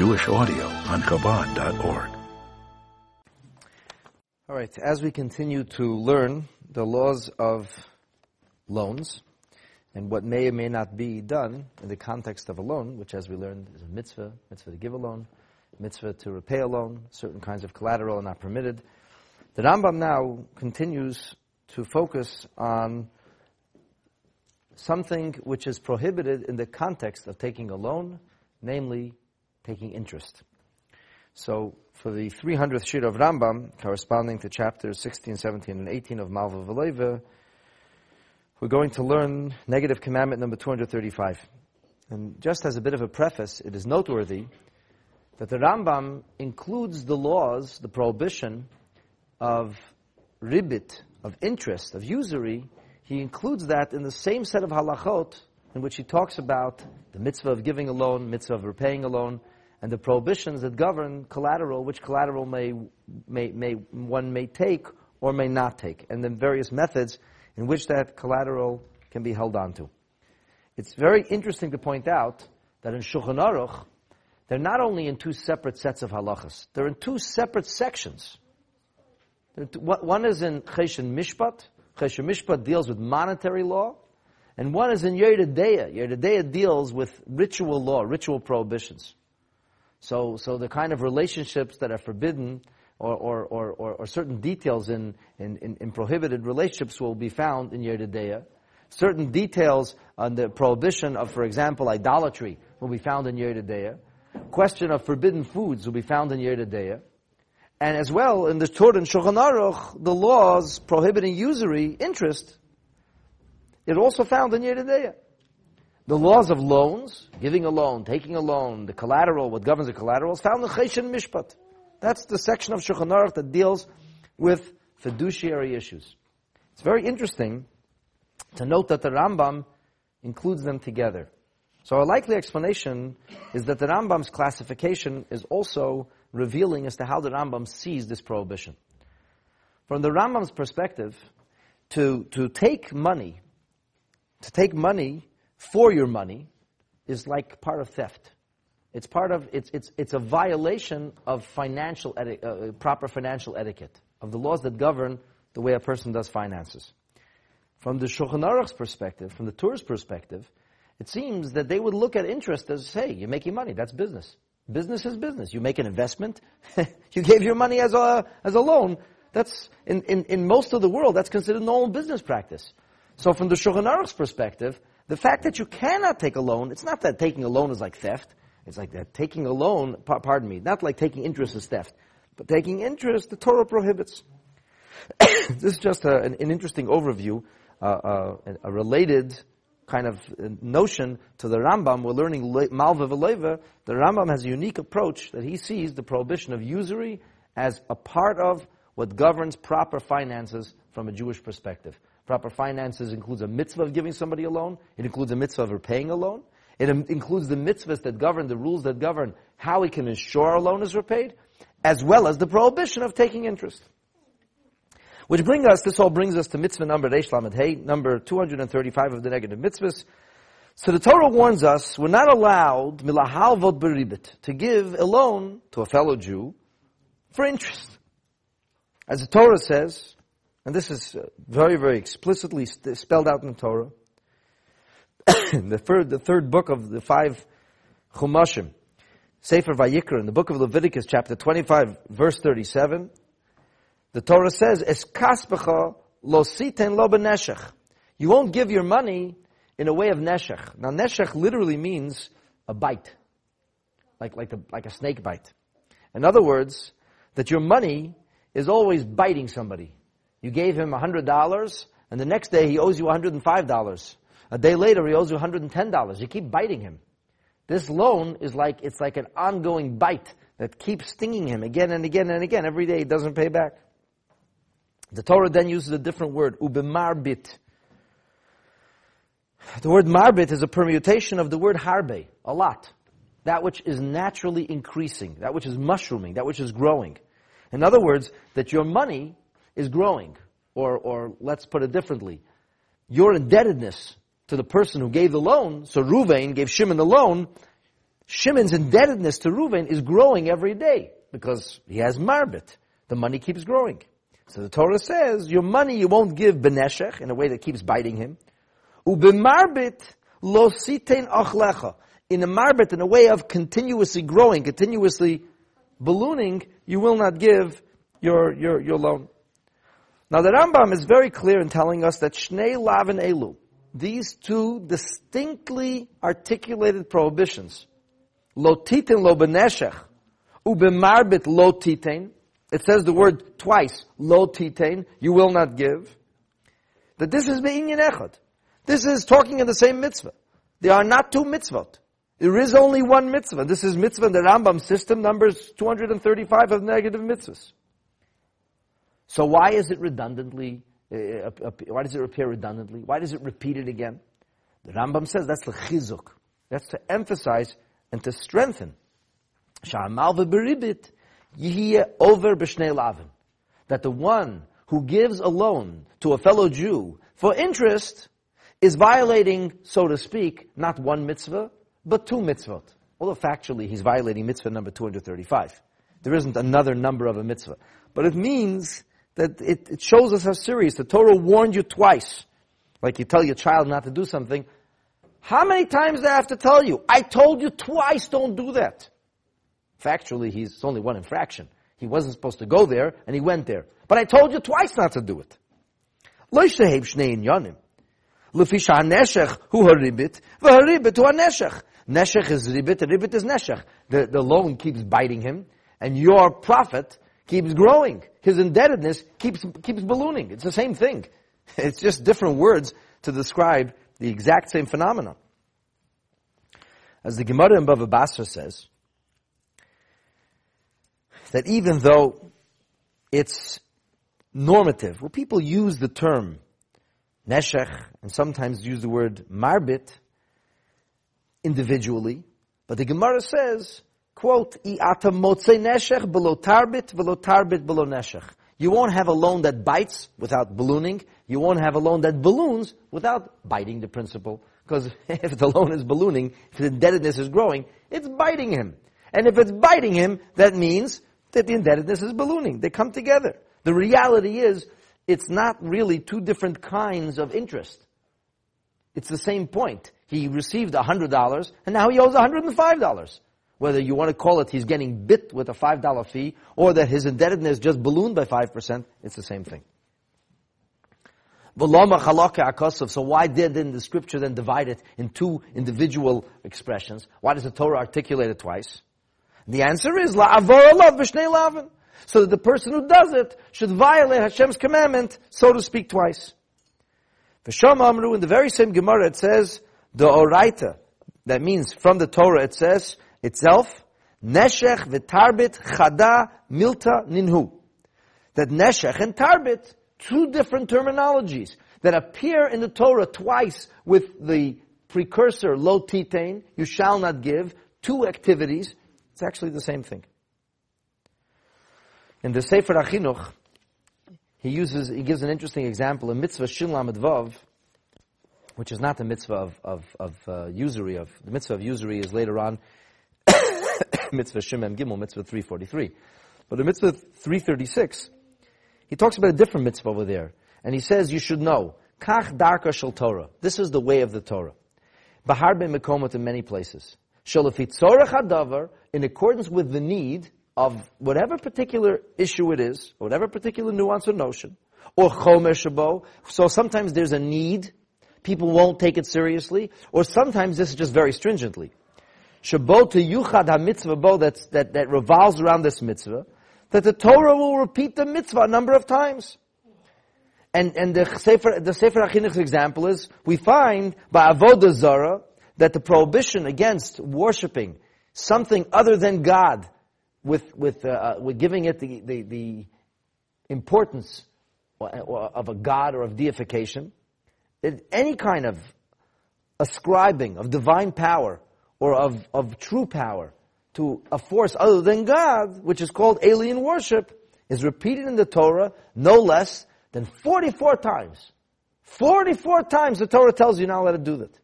Jewish audio on Chabad.org. All right, as we continue to learn the laws of loans and what may or may not be done in the context of a loan, which as we learned is a mitzvah, mitzvah to give a loan, mitzvah to repay a loan, certain kinds of collateral are not permitted. The Rambam now continues to focus on something which is prohibited in the context of taking a loan, namely taking interest. So, for the 300th sheet of Rambam, corresponding to chapters 16, 17, and 18 of Malveh Veloveh, we're going to learn negative commandment number 235. And just as a bit of a preface, it is noteworthy that the Rambam includes the laws, the prohibition of ribit, of interest, of usury, he includes that in the same set of halachot in which he talks about the mitzvah of giving a loan, mitzvah of repaying a loan, and the prohibitions that govern collateral, which collateral may, may, may, one may take or may not take, and the various methods in which that collateral can be held onto. It's very interesting to point out that in Shulchan Aruch, they're not only in two separate sets of halachas, they're in two separate sections. One is in Choshen Mishpat. Choshen Mishpat deals with monetary law, and one is in Yoreh Deah. Yerdedeya deals with ritual law, ritual prohibitions. So, so the kind of relationships that are forbidden or, or, or, or, certain details in, in, in, in, prohibited relationships will be found in Yoreh Deah. Certain details on the prohibition of, for example, idolatry will be found in Yoreh Deah. Question of forbidden foods will be found in Yoreh Deah. And as well, in the Torah and Shulchan Aruch, the laws prohibiting usury, interest, it also found in Yoreh Deah. The laws of loans, giving a loan, taking a loan, the collateral, what governs the collateral, is found in Choshen Mishpat. That's the section of Shulchan Aruch that deals with fiduciary issues. It's very interesting to note that the Rambam includes them together. So a likely explanation is that the Rambam's classification is also revealing as to how the Rambam sees this prohibition. From the Rambam's perspective, to, to take money, to take money for your money is like part of theft. It's part of, it's, it's, it's a violation of financial, eti- uh, proper financial etiquette, of the laws that govern the way a person does finances. From the Shulchan Aruch's perspective, from the Torah's perspective, it seems that they would look at interest as, hey, you're making money, that's business. Business is business. You make an investment, you gave your money as a, as a loan, that's, in, in, in most of the world, that's considered normal business practice. So from the Shulchan Aruch's perspective, the fact that you cannot take a loan, it's not that taking a loan is like theft. It's like that taking a loan, pardon me, not like taking interest is theft. But taking interest, the Torah prohibits. this is just a, an, an, interesting overview, uh, uh, a related kind of notion to the Rambam. We're learning Malveh Veloveh. The Rambam has a unique approach that he sees the prohibition of usury as a part of what governs proper finances from a Jewish perspective. Proper finances includes a mitzvah of giving somebody a loan. It includes a mitzvah of repaying a loan. It includes the mitzvahs that govern, the rules that govern how we can ensure a loan is repaid, as well as the prohibition of taking interest. Which brings us, this all brings us to mitzvah number Reish Lamed Hey, number 235 of the negative mitzvahs. So the Torah warns us, we're not allowed, milahalvot beribit, to give a loan to a fellow Jew for interest. As the Torah says, and this is uh, very, very explicitly spelled out in the Torah. the, third, the third book of the five Chumashim, Sefer Vayikra, in the book of Leviticus, chapter 25, verse 37, the Torah says, Es kaspecha lo siten lo beneshech. You won't give your money in a way of neshech. Now, neshech literally means a bite, like, like, a, like a snake bite. In other words, that your money is always biting somebody. You gave him $100, and the next day he owes you $105. A day later he owes you $110. You keep biting him. This loan is like, it's like an ongoing bite that keeps stinging him again and again and again. Every day he doesn't pay back. The Torah then uses a different word, ubemarbit. The word marbit is a permutation of the word harbe, a lot. That which is naturally increasing, that which is mushrooming, that which is growing. In other words, that your money is growing. Or, or let's put it differently. Your indebtedness to the person who gave the loan, so Ruvain gave Shimon the loan, Shimon's indebtedness to Reuven is growing every day because he has marbit. The money keeps growing. So the Torah says, your money you won't give beneshech in a way that keeps biting him. Ubemarbit lo sitein achlecha. In a marbit, in a way of continuously growing, continuously ballooning, you will not give your, your, your loan. Now the Rambam is very clear in telling us that Shnei Lavin Elu, these two distinctly articulated prohibitions, lo titin lo beneshech, ubemarbit lo titin, it says the word twice, lo titain, you will not give, that this is be'inyan echad. This is talking in the same mitzvah. There are not two mitzvot. There is only one mitzvah. This is mitzvah in the Rambam system, numbers 235 of negative mitzvahs. So why is it redundantly, uh, why does it appear redundantly? Why does it repeat it again? The Rambam says that's the chizuk. That's to emphasize and to strengthen. Over. That the one who gives a loan to a fellow Jew for interest is violating, so to speak, not one mitzvah, but two mitzvot. Although factually he's violating mitzvah number 235. There isn't another number of a mitzvah. But it means that it, it shows us how serious. The Torah warned you twice. Like you tell your child not to do something. How many times do I have to tell you? I told you twice don't do that. Factually, he's only one infraction. He wasn't supposed to go there, and he went there. But I told you twice not to do it. Lo yishehev shnei inyanim. Lefisha neshech hu haribit, v'haribit hu neshech. Neshech is ribit, and ribit is neshech. The, the loan keeps biting him, and your profit keeps growing. His indebtedness keeps, keeps ballooning. It's the same thing. It's just different words to describe the exact same phenomenon. As the Gemara in Bava Basra says, that even though it's normative, well, people use the term neshech and sometimes use the word marbit individually, but the Gemara says quote, tarbit, tarbit. You won't have a loan that bites without ballooning. You won't have a loan that balloons without biting the principal. Because if the loan is ballooning, if the indebtedness is growing, it's biting him. And if it's biting him, that means that the indebtedness is ballooning. They come together. The reality is, it's not really two different kinds of interest. It's the same point. He received $100 and now he owes $105 whether you want to call it he's getting bit with a $5 fee or that his indebtedness just ballooned by 5%, it's the same thing. So why did then the scripture then divide it in two individual expressions? Why does the Torah articulate it twice? The answer is. So that the person who does it should violate Hashem's commandment, so to speak, twice. Amru, in the very same Gemara, it says, the Oraita. That means, from the Torah, it says, itself, Neshech v'tarbit chada milta ninhu. That Neshech and Tarbit, two different terminologies that appear in the Torah twice with the precursor lo titain, you shall not give, two activities, it's actually the same thing. In the Sefer HaChinuch, he uses, he gives an interesting example, a mitzvah shin lamed vav, which is not the mitzvah of, of, of uh, usury, of, the mitzvah of usury is later on mitzvah Shin Mem Gimel, mitzvah 343. But in mitzvah 336, he talks about a different mitzvah over there. And he says, you should know, Kach darka shel Torah. This is the way of the Torah. Bahar ben mekomot in many places. In accordance with the need of whatever particular issue it is, whatever particular nuance or notion, or chomer shabo. So sometimes there's a need, people won't take it seriously, or sometimes this is just very stringently. Shabot to Yuchad HaMitzvah Bo that, that, that revolves around this mitzvah, that the Torah will repeat the mitzvah a number of times. And, and the Sefer, the Sefer HaChinuch's example is, we find by Avodah Zarah, that the prohibition against worshiping something other than God, with, with, uh, uh with giving it the, the, the importance of a God or of deification, any kind of ascribing of divine power or of, of true power to a force other than God, which is called alien worship, is repeated in the Torah no less than 44 times. 44 times the Torah tells you not allowed to do that.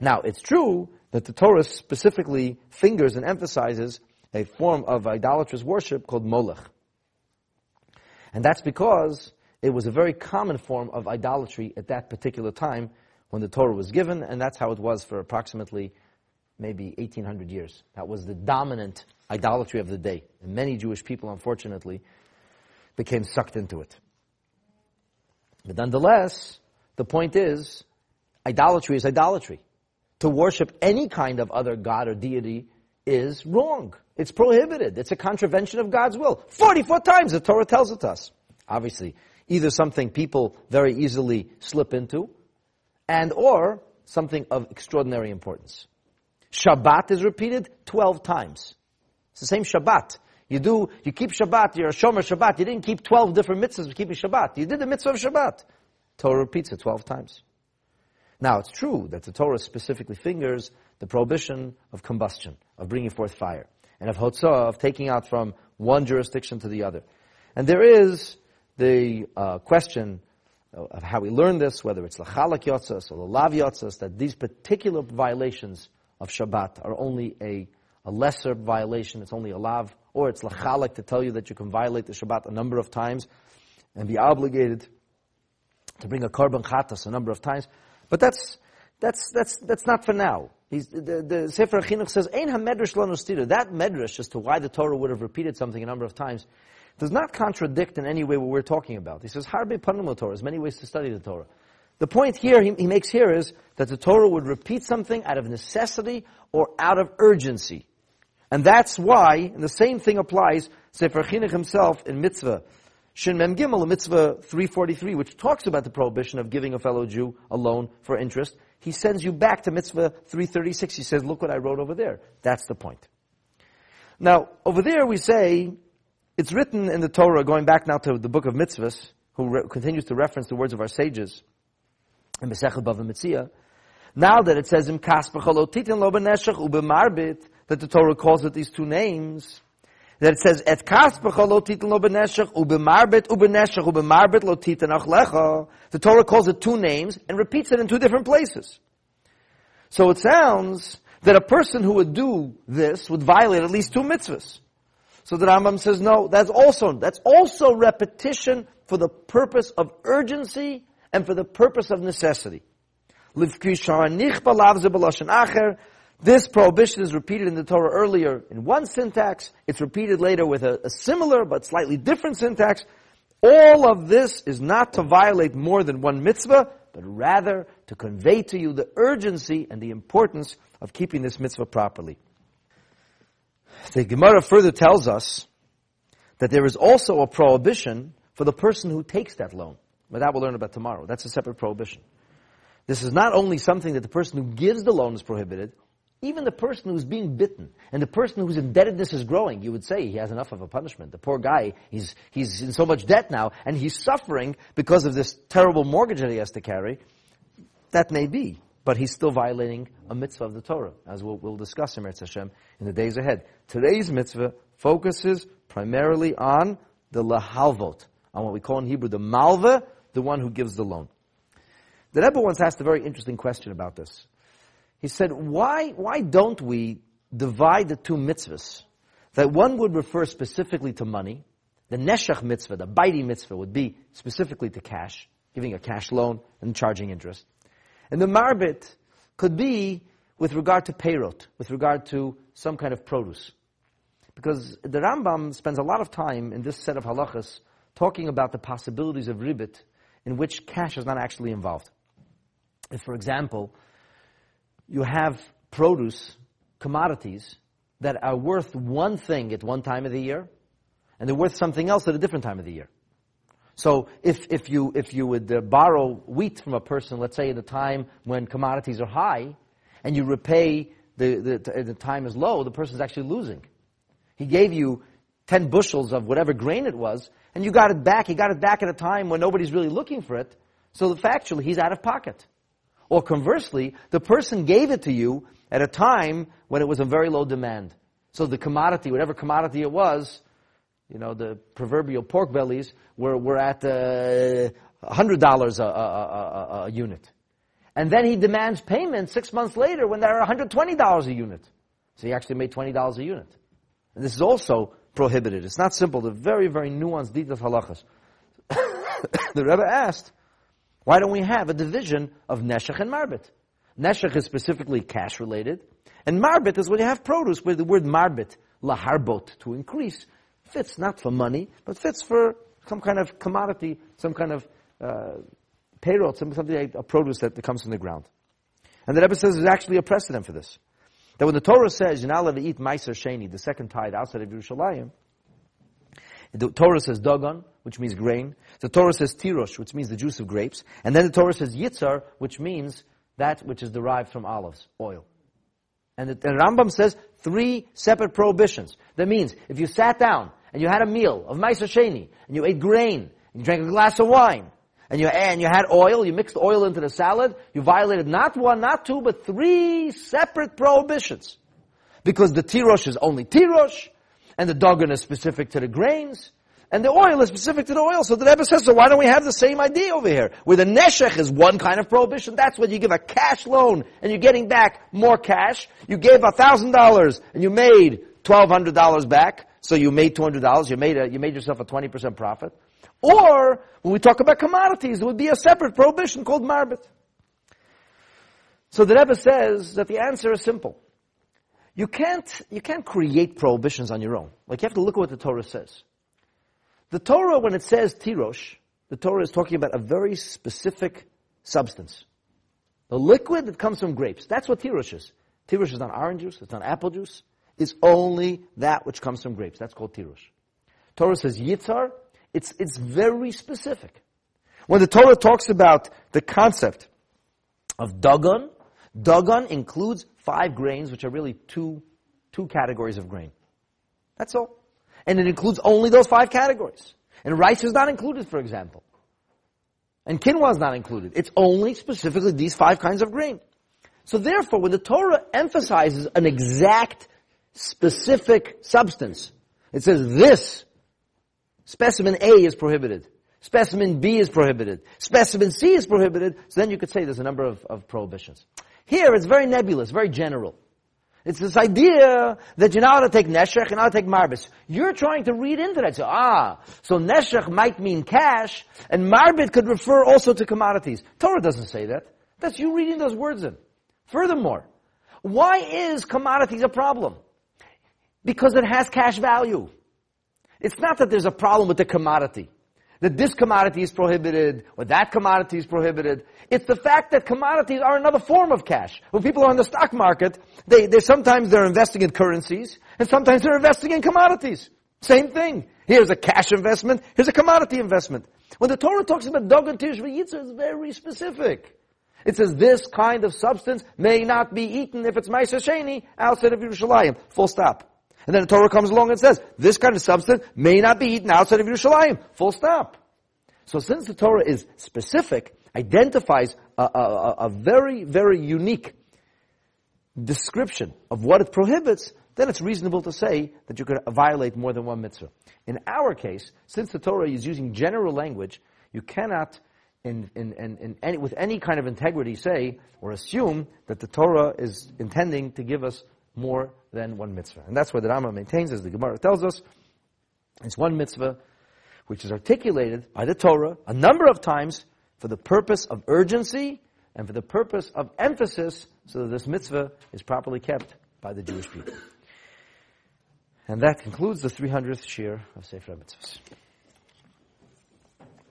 Now, it's true that the Torah specifically fingers and emphasizes a form of idolatrous worship called Molech. And that's because it was a very common form of idolatry at that particular time when the Torah was given, and that's how it was for approximately maybe 1800 years. That was the dominant idolatry of the day. And many Jewish people, unfortunately, became sucked into it. But nonetheless, the point is, idolatry is idolatry. To worship any kind of other god or deity is wrong. It's prohibited. It's a contravention of God's will. 44 times the Torah tells it to us. Obviously, either something people very easily slip into, and or something of extraordinary importance. Shabbat is repeated 12 times. It's the same Shabbat. You do, you keep Shabbat, you're a Shomer Shabbat. You didn't keep 12 different mitzvahs keeping Shabbat. You did the mitzvah of Shabbat. Torah repeats it 12 times. Now, it's true that the Torah specifically fingers the prohibition of combustion, of bringing forth fire, and of hotzah, of taking out from one jurisdiction to the other. And there is the uh, question of how we learn this, whether it's the chalak yotzas or the lav yotzas, that these particular violations of Shabbat are only a, a lesser violation, it's only a lav, or it's lachalak to tell you that you can violate the Shabbat a number of times and be obligated to bring a korban chatas a number of times. But that's, that's, that's, that's not for now. He's, the, the Sefer Chinuch says, Ein ha-medrash. That medrash as to why the Torah would have repeated something a number of times does not contradict in any way what we're talking about. He says, Harbe panim Torah. There's many ways to study the Torah. The point here he, he makes here is that the Torah would repeat something out of necessity or out of urgency. And that's why, and the same thing applies, Sefer Chinuch himself in mitzvah, Shin Mem Gimel, mitzvah 343, which talks about the prohibition of giving a fellow Jew a loan for interest, he sends you back to mitzvah 336. He says, look what I wrote over there. That's the point. Now, over there we say, it's written in the Torah, going back now to the book of mitzvahs, who re- continues to reference the words of our sages, in Besechel Bava Metzia, now that it says, Im Kaspachalotitin lo beneshach ubemarbit, that the Torah calls it these two names, that it says, Et kaspachalotitin lo titin lo beneshach ubemarbit ubeneshach ubemarbit lo titin achlecha. The Torah calls it two names and repeats it in two different places. So it sounds that a person who would do this would violate at least two mitzvahs. So the Rambam says, no, that's also, that's also repetition for the purpose of urgency and for the purpose of necessity. This prohibition is repeated in the Torah earlier in one syntax. It's repeated later with a, a, similar but slightly different syntax. All of this is not to violate more than one mitzvah, but rather to convey to you the urgency and the importance of keeping this mitzvah properly. The Gemara further tells us that there is also a prohibition for the person who takes that loan. But that we'll learn about tomorrow. That's a separate prohibition. This is not only something that the person who gives the loan is prohibited, even the person who's being bitten and the person whose indebtedness is growing, you would say he has enough of a punishment. The poor guy, he's, he's in so much debt now and he's suffering because of this terrible mortgage that he has to carry. That may be, but he's still violating a mitzvah of the Torah, as we'll, we'll discuss in Eretz Hashem in the days ahead. Today's mitzvah focuses primarily on the lahalvot, on what we call in Hebrew the malva, the one who gives the loan. The Rebbe once asked a very interesting question about this. He said, why, why don't we divide the two mitzvahs? That one would refer specifically to money, the neshach mitzvah, the baiti mitzvah would be specifically to cash, giving a cash loan and charging interest. And the marbit could be with regard to peyrot, with regard to some kind of produce. Because the Rambam spends a lot of time in this set of halachas talking about the possibilities of ribit in which cash is not actually involved. If, for example, you have produce, commodities, that are worth one thing at one time of the year, and they're worth something else at a different time of the year. So if, if, you, if you would uh, borrow wheat from a person, let's say at a time when commodities are high, and you repay the, the, the time is low, the person is actually losing. He gave you 10 bushels of whatever grain it was, and you got it back. He got it back at a time when nobody's really looking for it. So factually, he's out of pocket. Or conversely, the person gave it to you at a time when it was a very low demand. So the commodity, whatever commodity it was, you know, the proverbial pork bellies were, were at uh, $100 a, a, a, a unit. And then he demands payment six months later when they're $120 a unit. So he actually made $20 a unit. And this is also prohibited. It's not simple. They're very, very nuanced, detailed halachas. the Rebbe asked, why don't we have a division of Neshech and Marbit? Neshech is specifically cash related, and Marbit is when you have produce, where the word Marbit, laharbot, to increase, fits not for money, but fits for some kind of commodity, some kind of uh, payroll, some, something like a produce that comes from the ground. And the Rebbe says there's actually a precedent for this. That when the Torah says, you're not allowed to eat Ma'aser Sheni, the second tithe outside of Yerushalayim, the Torah says Dagon, which means grain. The Torah says Tirosh, which means the juice of grapes. And then the Torah says Yitzar, which means that which is derived from olives, oil. And the, Rambam says three separate prohibitions. That means if you sat down and you had a meal of Ma'aser Sheni, and you ate grain, and you drank a glass of wine, and you, and you had oil, you mixed oil into the salad, you violated not one, not two, but three separate prohibitions. Because the tirosh is only tirosh, and the dagan is specific to the grains, and the oil is specific to the oil. So the Rebbe says, so why don't we have the same idea over here? Where the neshech is one kind of prohibition, that's when you give a cash loan, and you're getting back more cash. You gave a thousand dollars, and you made twelve hundred dollars back, so you made two hundred dollars, you made a, you made yourself a twenty percent profit. Or, when we talk about commodities, there would be a separate prohibition called marbit. So the Rebbe says that the answer is simple. You can't, you can't create prohibitions on your own. Like you have to look at what the Torah says. The Torah, when it says tirosh, the Torah is talking about a very specific substance. The liquid that comes from grapes. That's what tirosh is. Tirosh is not orange juice, it's not apple juice. It's only that which comes from grapes. That's called tirosh. Torah says yitzar, it's, it's very specific. When the Torah talks about the concept of dagon, dagon includes five grains, which are really two, two categories of grain. That's all. And it includes only those five categories. And rice is not included, for example. And quinoa is not included. It's only specifically these five kinds of grain. So therefore, when the Torah emphasizes an exact, specific substance, it says this Specimen A is prohibited. Specimen B is prohibited. Specimen C is prohibited. So then you could say there's a number of, of prohibitions. Here it's very nebulous, very general. It's this idea that you're not to take neshech, you're not to take marbis. You're trying to read into that. So, ah, so neshech might mean cash, and marbit could refer also to commodities. Torah doesn't say that. That's you reading those words in. Furthermore, why is commodities a problem? Because it has cash value. It's not that there's a problem with the commodity. That this commodity is prohibited, or that commodity is prohibited. It's the fact that commodities are another form of cash. When people are on the stock market, they, they sometimes they're investing in currencies, and sometimes they're investing in commodities. Same thing. Here's a cash investment, here's a commodity investment. When the Torah talks about dog Dogan Tish it's very specific. It says this kind of substance may not be eaten if it's Ma'aser Sheni outside of Yerushalayim. Full stop. And then the Torah comes along and says, this kind of substance may not be eaten outside of Yerushalayim. Full stop. So since the Torah is specific, identifies a, a, a very, very unique description of what it prohibits, then it's reasonable to say that you could violate more than one mitzvah. In our case, since the Torah is using general language, you cannot, in, in, in, any, with any kind of integrity, say or assume that the Torah is intending to give us more than one mitzvah. And that's what the Rama maintains, as the Gemara tells us. It's one mitzvah which is articulated by the Torah a number of times for the purpose of urgency and for the purpose of emphasis so that this mitzvah is properly kept by the Jewish people. And that concludes the 300th shir of Sefer Mitzvahs.